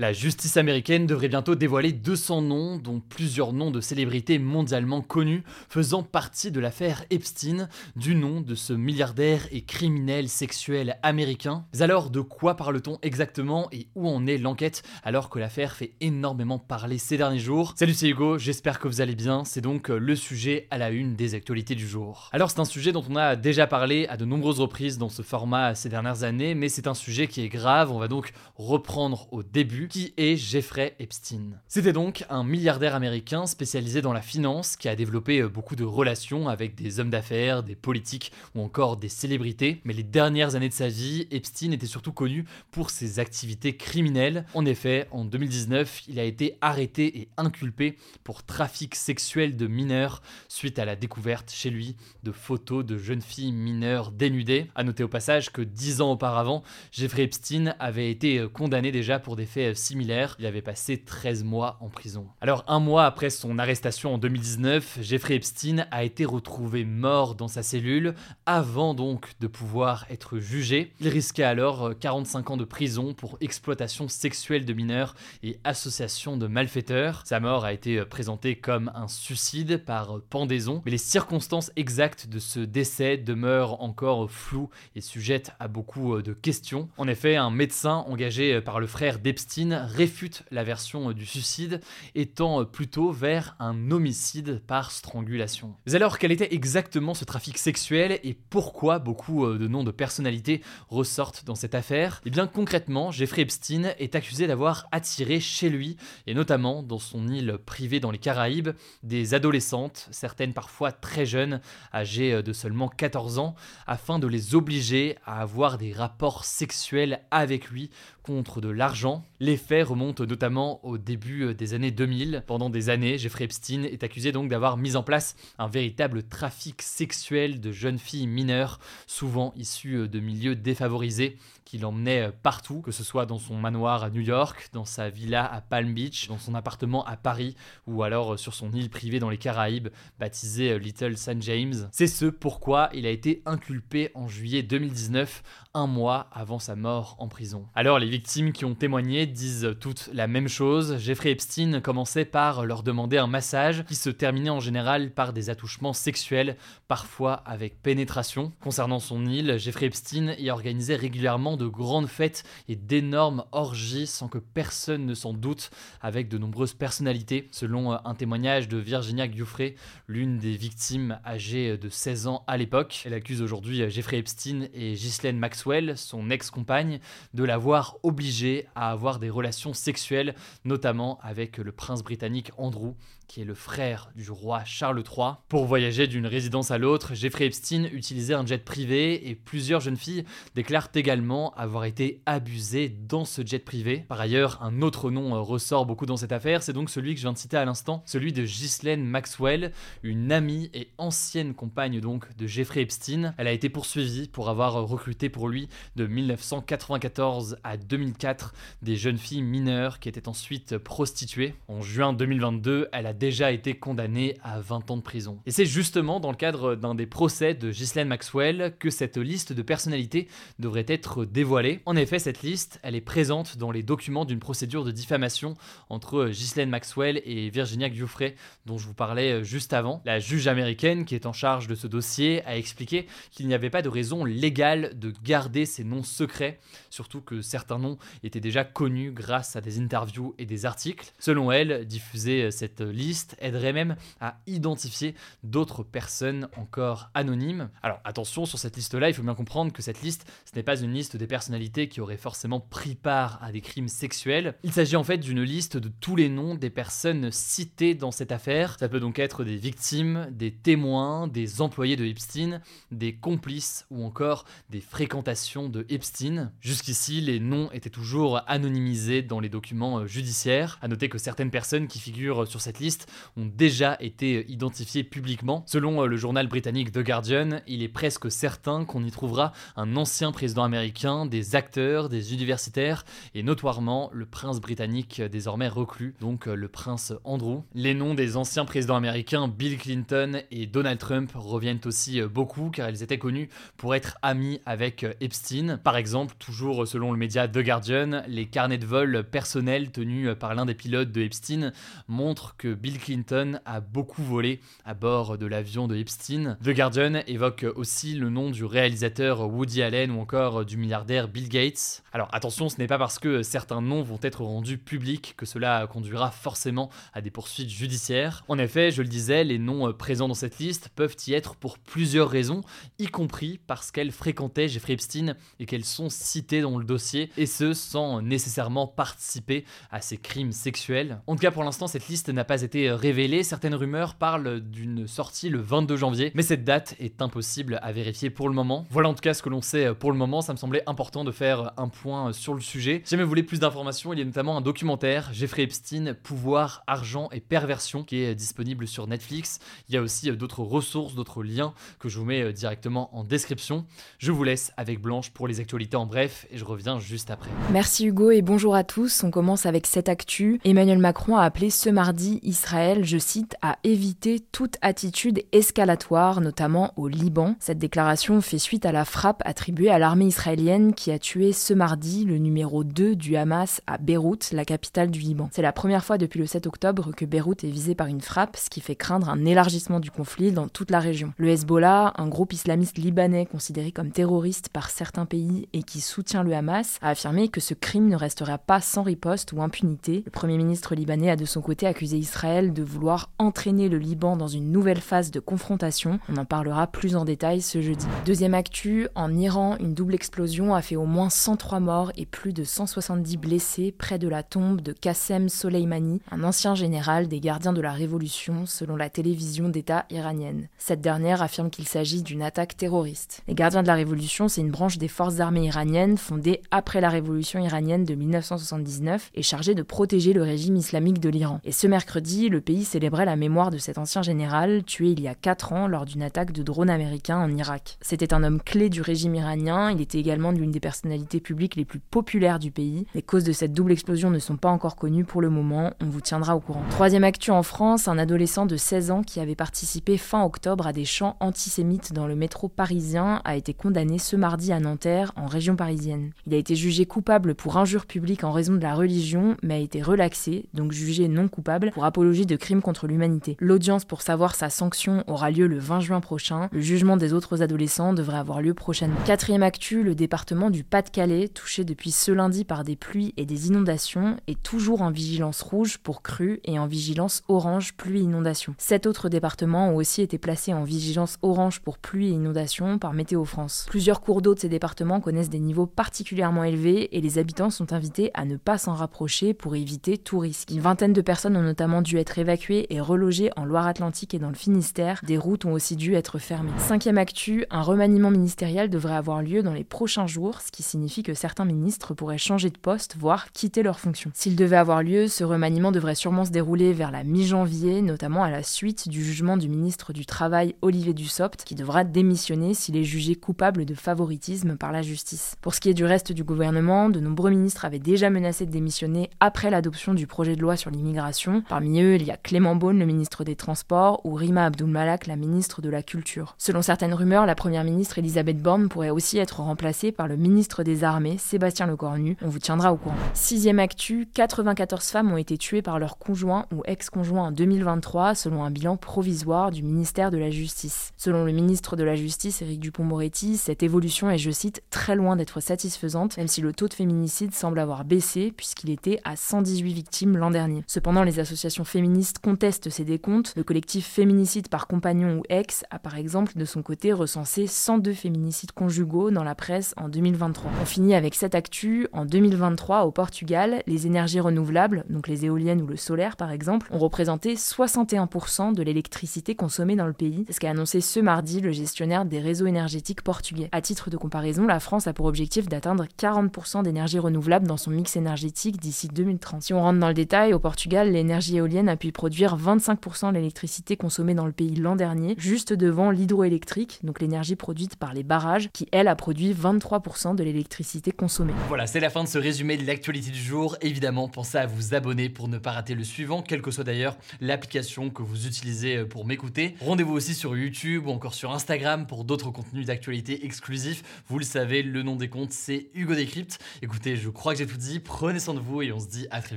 La justice américaine devrait bientôt dévoiler 200 noms, dont plusieurs noms de célébrités mondialement connues, faisant partie de l'affaire Epstein, du nom de ce milliardaire et criminel sexuel américain. Mais alors, de quoi parle-t-on exactement et où en est l'enquête alors que l'affaire fait énormément parler ces derniers jours? Salut, c'est Hugo, j'espère que vous allez bien. C'est donc le sujet à la une des actualités du jour. Alors, c'est un sujet dont on a déjà parlé à de nombreuses reprises dans ce format ces dernières années, mais c'est un sujet qui est grave. On va donc reprendre au début qui est Jeffrey Epstein. C'était donc un milliardaire américain spécialisé dans la finance qui a développé euh, beaucoup de relations avec des hommes d'affaires, des politiques ou encore des célébrités. Mais les dernières années de sa vie, Epstein était surtout connu pour ses activités criminelles. En effet, en 2019, il a été arrêté et inculpé pour trafic sexuel de mineurs suite à la découverte chez lui de photos de jeunes filles mineures dénudées. A noter au passage que dix ans auparavant, Jeffrey Epstein avait été euh, condamné déjà pour des faits euh, similaire, il avait passé 13 mois en prison. Alors un mois après son arrestation en 2019, Jeffrey Epstein a été retrouvé mort dans sa cellule avant donc de pouvoir être jugé. Il risquait alors 45 ans de prison pour exploitation sexuelle de mineurs et association de malfaiteurs. Sa mort a été présentée comme un suicide par pendaison, mais les circonstances exactes de ce décès demeurent encore floues et sujettes à beaucoup de questions. En effet, un médecin engagé par le frère d'Epstein réfute la version du suicide, étant plutôt vers un homicide par strangulation. Mais alors, quel était exactement ce trafic sexuel et pourquoi beaucoup euh, de noms de personnalités ressortent dans cette affaire? Eh bien, concrètement, Jeffrey Epstein est accusé d'avoir attiré chez lui, et notamment dans son île privée dans les Caraïbes, des adolescentes, certaines parfois très jeunes, âgées de seulement 14 ans, afin de les obliger à avoir des rapports sexuels avec lui contre de l'argent. Faits remontent notamment au début euh, des années 2000. Pendant des années, Jeffrey Epstein est accusé donc d'avoir mis en place un véritable trafic sexuel de jeunes filles mineures, souvent issues euh, de milieux défavorisés, qui l'emmenait euh, partout, que ce soit dans son manoir à New York, dans sa villa à Palm Beach, dans son appartement à Paris, ou alors sur son île privée dans les Caraïbes, baptisée Little St. James. C'est ce pourquoi il a été inculpé en juillet 2019, un mois avant sa mort en prison. Alors les victimes qui ont témoigné disent toutes la même chose. Jeffrey Epstein commençait par leur demander un massage qui se terminait en général par des attouchements sexuels, parfois avec pénétration. Concernant son île, Jeffrey Epstein y organisait régulièrement de grandes fêtes et d'énormes orgies sans que personne ne s'en doute, avec de nombreuses personnalités. Selon un témoignage de Virginia Giuffre, l'une des victimes âgées de 16 ans à l'époque, elle accuse aujourd'hui Jeffrey Epstein et Ghislaine Maxwell, son ex-compagne, de l'avoir obligé à avoir des relations sexuelles, notamment avec le prince britannique Andrew, qui est le frère du roi Charles III. Pour voyager d'une résidence à l'autre, Jeffrey Epstein utilisait un jet privé et plusieurs jeunes filles déclarent également avoir été abusées dans ce jet privé. Par ailleurs, un autre nom euh, ressort beaucoup dans cette affaire, c'est donc celui que je viens de citer à l'instant, celui de Ghislaine Maxwell, une amie et ancienne compagne donc de Jeffrey Epstein. Elle a été poursuivie pour avoir recruté pour lui de 1994 à 2004 des jeunes filles mineures qui étaient ensuite prostituées. En juin 2022, elle a déjà été condamnée à 20 ans de prison. Et c'est justement dans le cadre d'un des procès de Ghislaine Maxwell que cette liste de personnalités devrait être dévoilée. En effet, cette liste, elle est présente dans les documents d'une procédure de diffamation entre Ghislaine Maxwell et Virginia Giuffre, dont je vous parlais juste avant. La juge américaine qui est en charge de ce dossier a expliqué qu'il n'y avait pas de raison légale de garder ces noms secrets, surtout que certains noms étaient déjà connus grâce à des interviews et des articles. Selon elle, diffuser cette liste aiderait même à identifier d'autres personnes encore anonymes. Alors attention, sur cette liste-là, il faut bien comprendre que cette liste, ce n'est pas une liste des personnalités qui auraient forcément pris part à des crimes sexuels. Il s'agit en fait d'une liste de tous les noms des personnes citées dans cette affaire. Ça peut donc être des victimes, des témoins, des employés de Epstein, des complices ou encore des fréquentations de Epstein. Jusqu'ici, les noms étaient toujours anonymisés dans les documents euh, judiciaires. À noter que certaines personnes qui figurent sur cette liste ont déjà été identifiées publiquement. Selon euh, le journal britannique The Guardian, il est presque certain qu'on y trouvera un ancien président américain, des acteurs, des universitaires et notoirement le prince britannique désormais reclus, donc euh, le prince Andrew. Les noms des anciens présidents américains Bill Clinton et Donald Trump reviennent aussi beaucoup car ils étaient connus pour être amis avec Epstein. Par exemple, toujours selon le média The Guardian, les carnets de vol personnels tenus par l'un des pilotes de Epstein montrent que Bill Clinton a beaucoup volé à bord de l'avion de Epstein. The Guardian évoque aussi le nom du réalisateur Woody Allen ou encore du milliardaire Bill Gates. Alors attention, ce n'est pas parce que certains noms vont être rendus publics que cela conduira forcément à des poursuites judiciaires. En effet, je le disais, les noms présents dans cette liste peuvent y être pour plusieurs raisons, y compris parce qu'elles fréquentaient Jeffrey Epstein et qu'elles sont citées dans le dossier, et ce sans nécessairement participer à ces crimes sexuels. En tout cas, pour l'instant, cette liste n'a pas été révélée. Certaines rumeurs parlent d'une sortie le 22 janvier, mais cette date est impossible à vérifier pour le moment. Voilà en tout cas ce que l'on sait pour le moment. Ça me semblait important de faire un point sur le sujet. Si jamais vous voulez plus d'informations, il y a notamment un documentaire, Jeffrey Epstein, Pouvoir, Argent et Perversion, qui est disponible sur Netflix. Il y a aussi d'autres ressources, d'autres liens que je vous mets directement en description. Je vous laisse avec Blanche pour les actualités en bref et je reviens juste après. Merci Hugo et bonjour à tous. On commence avec cette actu. Emmanuel Macron a appelé ce mardi Israël, je cite, à éviter toute attitude escalatoire, notamment au Liban. Cette déclaration fait suite à la frappe attribuée à l'armée israélienne qui a tué ce mardi le numéro 2 du Hamas à Beyrouth, la capitale du Liban. C'est la première fois depuis le 7 octobre que Beyrouth est visée par une frappe, ce qui fait craindre un élargissement du conflit dans toute la région. Le Hezbollah, un groupe islamiste libanais considéré comme terroriste par certains pays et qui soutient le Hamas, a affirmé que ce crime ne restera pas sans riposte ou impunité. Le Premier ministre libanais a de son côté accusé Israël de vouloir entraîner le Liban dans une nouvelle phase de confrontation. On en parlera plus en détail ce jeudi. Deuxième actu, en Iran, une double explosion a fait au moins 103 morts et plus de 170 blessés près de la tombe de Qassem Soleimani, un ancien général des gardiens de la révolution selon la télévision d'État iranienne. Cette dernière affirme qu'il s'agit d'une attaque terroriste. Les gardiens de la révolution, c'est une branche des forces armées iraniennes fondée après la révolution iranienne de 1979 et chargée de protéger le régime islamique de l'Iran. Et ce mercredi, le pays célébrait la mémoire de cet ancien général tué il y a 4 ans lors d'une attaque de drones américains en Irak. C'était un homme clé du régime iranien, il était également l'une des personnalités publiques les plus populaires du pays. Les causes de cette double explosion ne sont pas encore connues pour le moment, on vous tiendra au courant. Troisième actu en France, un adolescent de 16 ans qui avait participé fin octobre à des chants antisémites dans le métro parisien a été condamné ce mardi à Nanterre, en région parisienne. Il a été jugé coupable pour injure publique en raison de la religion, mais a été relaxé, donc jugé non coupable, pour apologie de crimes contre l'humanité. L'audience pour savoir sa sanction aura lieu le 20 juin prochain. Le jugement des autres adolescents devrait avoir lieu prochainement. Quatrième actu, le département du Pas-de-Calais, touché depuis ce lundi par des pluies et des inondations, est toujours en vigilance rouge pour crues et en vigilance orange pluie-inondation. Sept autres départements ont aussi été placés en vigilance orange pour pluie et inondation par Météo France. Plusieurs cours d'eau de ces départements connaissent des niveaux particulièrement élevés et les habitants sont invités à ne pas s'en rapprocher pour éviter tout risque. Une vingtaine de personnes ont notamment dû être évacuées et relogées en Loire-Atlantique et dans le Finistère. Des routes ont aussi dû être fermées. Cinquième actu, un remaniement ministériel devrait avoir lieu dans les prochains jours, ce qui signifie que certains ministres pourraient changer de poste, voire quitter leurs fonctions. S'il devait avoir lieu, ce remaniement devrait sûrement se dérouler vers la mi-janvier, notamment à la suite du jugement du ministre du Travail Olivier Dussopt, qui devra démissionner s'il est jugé coupable de favoritisme par la justice. Pour ce qui est du reste du gouvernement, de nombreux ministres avaient déjà menacé de démissionner après l'adoption du projet de loi sur l'immigration. Parmi eux, il y a Clément Beaune, le ministre des Transports, ou Rima Abdul-Malak, la ministre de la Culture. Selon certaines rumeurs, la première ministre Elisabeth Borne pourrait aussi être remplacée par le ministre des Armées, Sébastien Lecornu. On vous tiendra au courant. Sixième actu, 94 femmes ont été tuées par leur conjoint ou ex-conjoint en 2023, selon un bilan provisoire du ministère de la Justice. Selon le ministre de la Justice, Éric Dupont-Moretti, cette évolution est, je cite, très loin d'être satisfaisante, même si le taux de féminicide semble avoir baissé, puisqu'il était à 118 victimes l'an dernier. Cependant, les associations féministes féministes contestent ces décomptes. Le collectif Féminicide par compagnon ou ex a par exemple de son côté recensé 102 féminicides conjugaux dans la presse en 2023. On finit avec cette actu. En 2023, au Portugal, les énergies renouvelables, donc les éoliennes ou le solaire par exemple, ont représenté 61% de l'électricité consommée dans le pays. Ce qu'a annoncé ce mardi le gestionnaire des réseaux énergétiques portugais. À titre de comparaison, la France a pour objectif d'atteindre 40% d'énergie renouvelable dans son mix énergétique d'ici 2030. Si on rentre dans le détail, au Portugal, l'énergie éolienne a pu produire 25% de l'électricité consommée dans le pays l'an dernier, juste devant l'hydroélectrique, donc l'énergie produite par les barrages, qui elle a produit 23% de l'électricité consommée. Voilà, c'est la fin de ce résumé de l'actualité du jour. Évidemment, pensez à vous abonner pour ne pas rater le suivant, quelle que soit d'ailleurs l'application que vous utilisez pour m'écouter. Rendez-vous aussi sur YouTube ou encore sur Instagram pour d'autres contenus d'actualité exclusifs. Vous le savez, le nom des comptes, c'est Hugo Décrypte. Écoutez, je crois que j'ai tout dit. Prenez soin de vous et on se dit à très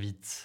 vite.